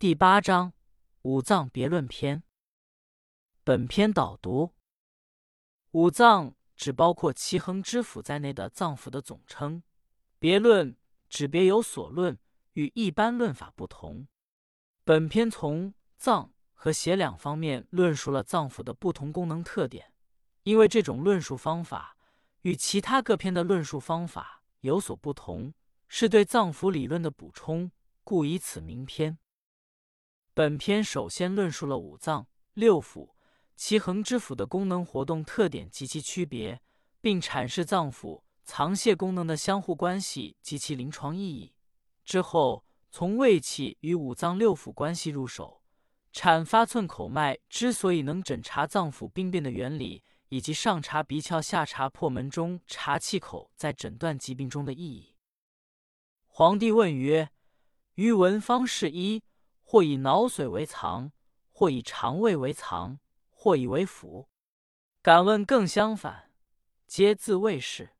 第八章五脏别论篇。本篇导读：五脏指包括七横之腑在内的脏腑的总称。别论指别有所论，与一般论法不同。本篇从脏和血两方面论述了脏腑的不同功能特点。因为这种论述方法与其他各篇的论述方法有所不同，是对脏腑理论的补充，故以此名篇。本篇首先论述了五脏六腑、其横之腑的功能活动特点及其区别，并阐释脏腑藏泄功能的相互关系及其临床意义。之后，从胃气与五脏六腑关系入手，阐发寸口脉之所以能诊查脏腑病变的原理，以及上查鼻窍、下查破门中查气口在诊断疾病中的意义。皇帝问曰：“余闻方士一。”或以脑髓为藏，或以肠胃为藏，或以为腑。敢问更相反，皆自谓是，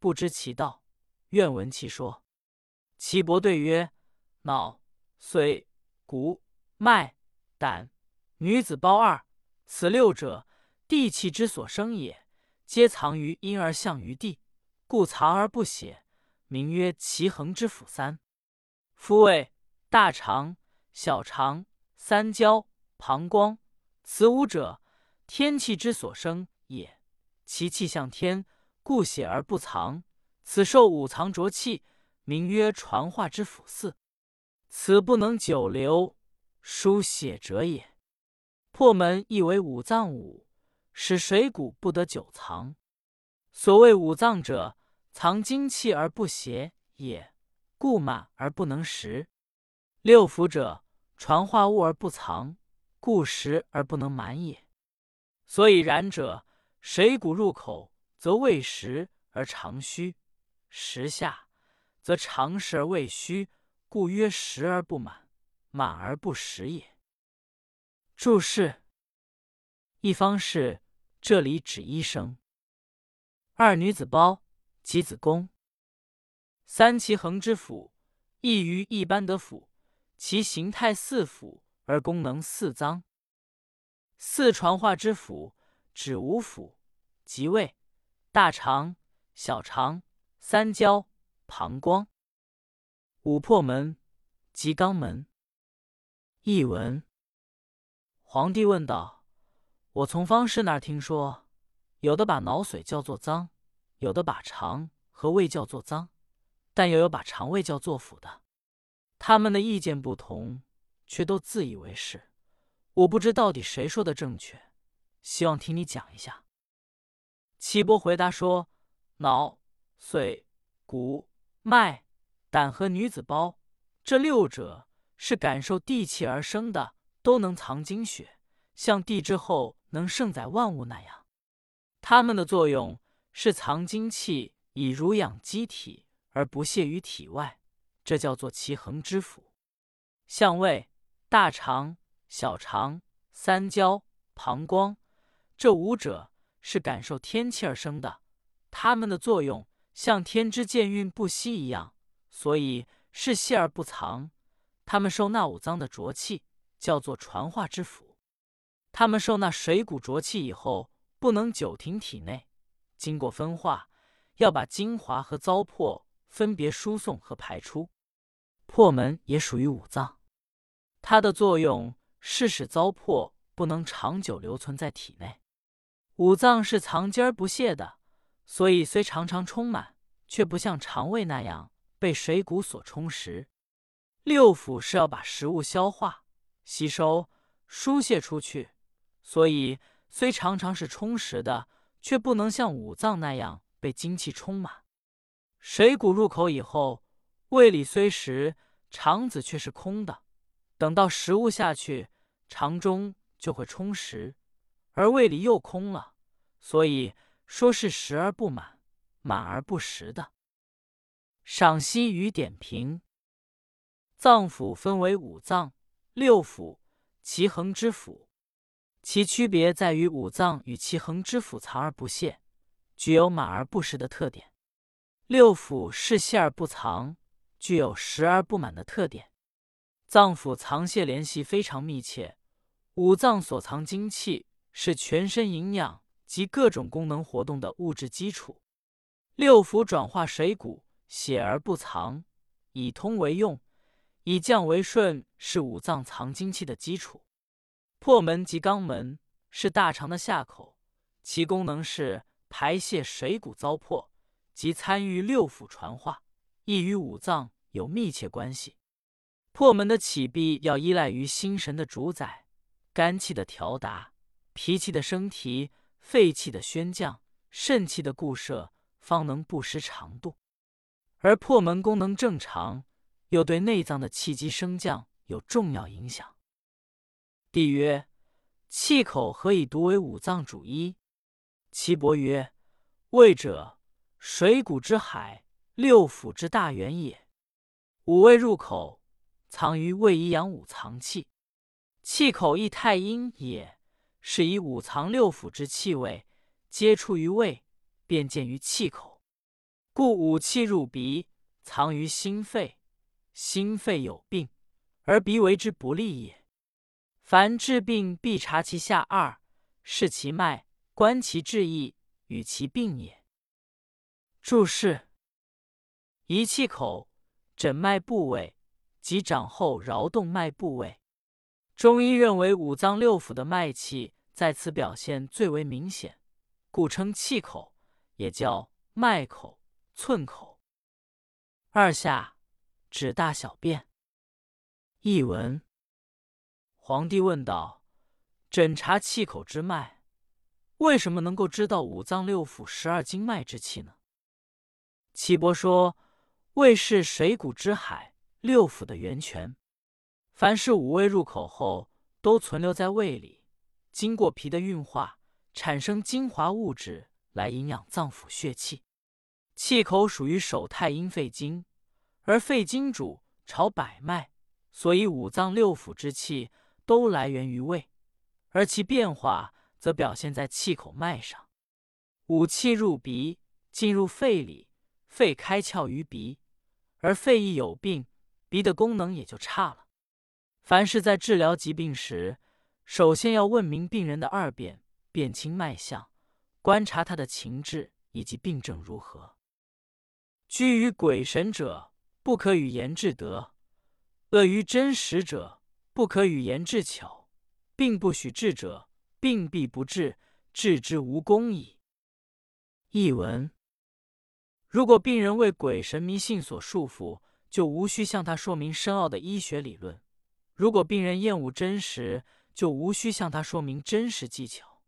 不知其道，愿闻其说。岐伯对曰：脑、髓、骨、脉、胆、女子胞二，此六者，地气之所生也，皆藏于阴而象于地，故藏而不显，名曰其恒之腑三。夫谓大肠。小肠、三焦、膀胱，此五者，天气之所生也。其气向天，故血而不藏。此受五藏浊气，名曰传化之腑四。此不能久留，疏血者也。破门亦为五脏五，使水谷不得久藏。所谓五脏者，藏精气而不邪也，故满而不能食。六腑者。传化物而不藏，故食而不能满也。所以然者，水谷入口，则未食而肠虚；食下，则肠实而胃虚，故曰食而不满，满而不食也。注释：一方是这里指医生。二女子胞及子宫。三其横之腑，异于一般的腑。其形态似腑，而功能似脏。四传化之腑，指五腑，即胃、大肠、小肠、三焦、膀胱。五破门，即肛门。译文：皇帝问道：“我从方士那儿听说，有的把脑髓叫做脏，有的把肠和胃叫做脏，但又有把肠胃叫做腑的。”他们的意见不同，却都自以为是。我不知到底谁说的正确，希望听你讲一下。岐伯回答说：“脑、髓、骨、脉、胆和女子胞这六者是感受地气而生的，都能藏精血，像地之后能盛载万物那样。它们的作用是藏精气，以濡养机体而不泄于体外。”这叫做其恒之腑，相位、大肠、小肠、三焦、膀胱这五者是感受天气而生的，它们的作用像天之健运不息一样，所以是泄而不藏。它们受那五脏的浊气，叫做传化之腑。它们受那水谷浊气以后，不能久停体内，经过分化，要把精华和糟粕分别输送和排出。破门也属于五脏，它的作用是使糟粕不能长久留存在体内。五脏是藏精而不泄的，所以虽常常充满，却不像肠胃那样被水谷所充实。六腑是要把食物消化、吸收、疏泄出去，所以虽常常是充实的，却不能像五脏那样被精气充满。水谷入口以后。胃里虽实，肠子却是空的。等到食物下去，肠中就会充实，而胃里又空了，所以说是食而不满，满而不食的。赏析与点评：脏腑分为五脏、六腑、其恒之腑，其区别在于五脏与其恒之腑藏而不泄，具有满而不实的特点；六腑是泄而不藏。具有实而不满的特点，脏腑藏泄联系非常密切，五脏所藏精气是全身营养及各种功能活动的物质基础。六腑转化水谷，血而不藏，以通为用，以降为顺，是五脏藏精气的基础。破门及肛门是大肠的下口，其功能是排泄水谷糟粕，及参与六腑传化，亦与五脏有密切关系。破门的启闭要依赖于心神的主宰，肝气的调达，脾气的升提，肺气的宣降，肾气的固摄。方能不失长度，而破门功能正常，又对内脏的气机升降有重要影响。帝曰：气口何以独为五脏主一？岐伯曰：胃者，水谷之海，六腑之大源也。五味入口，藏于胃，以养五藏气。气口亦太阴也，是以五藏六腑之气味，皆出于胃。便见于气口，故五气入鼻，藏于心肺。心肺有病，而鼻为之不利也。凡治病，必察其下二，视其脉，观其志意，与其病也。注释：一气口，诊脉部位，及掌后桡动脉部位。中医认为五脏六腑的脉气在此表现最为明显，故称气口。也叫脉口、寸口。二下指大小便。译文：皇帝问道：“诊查气口之脉，为什么能够知道五脏六腑十二经脉之气呢？”岐伯说：“胃是水谷之海，六腑的源泉。凡是五味入口后，都存留在胃里，经过脾的运化，产生精华物质。”来营养脏腑血气，气口属于手太阴肺经，而肺经主朝百脉，所以五脏六腑之气都来源于胃，而其变化则表现在气口脉上。五气入鼻，进入肺里，肺开窍于鼻，而肺一有病，鼻的功能也就差了。凡是在治疗疾病时，首先要问明病人的二便，辨清脉象。观察他的情志以及病症如何。居于鬼神者，不可与言治得；恶于真实者，不可与言治巧。病不许治者，病必不治，治之无功矣。译文：如果病人为鬼神迷信所束缚，就无需向他说明深奥的医学理论；如果病人厌恶真实，就无需向他说明真实技巧。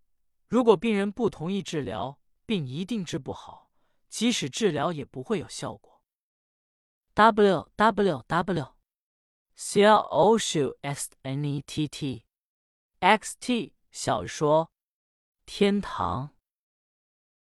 如果病人不同意治疗，病一定治不好，即使治疗也不会有效果。w w w. c l o s u s n e t t x t 小说，天堂。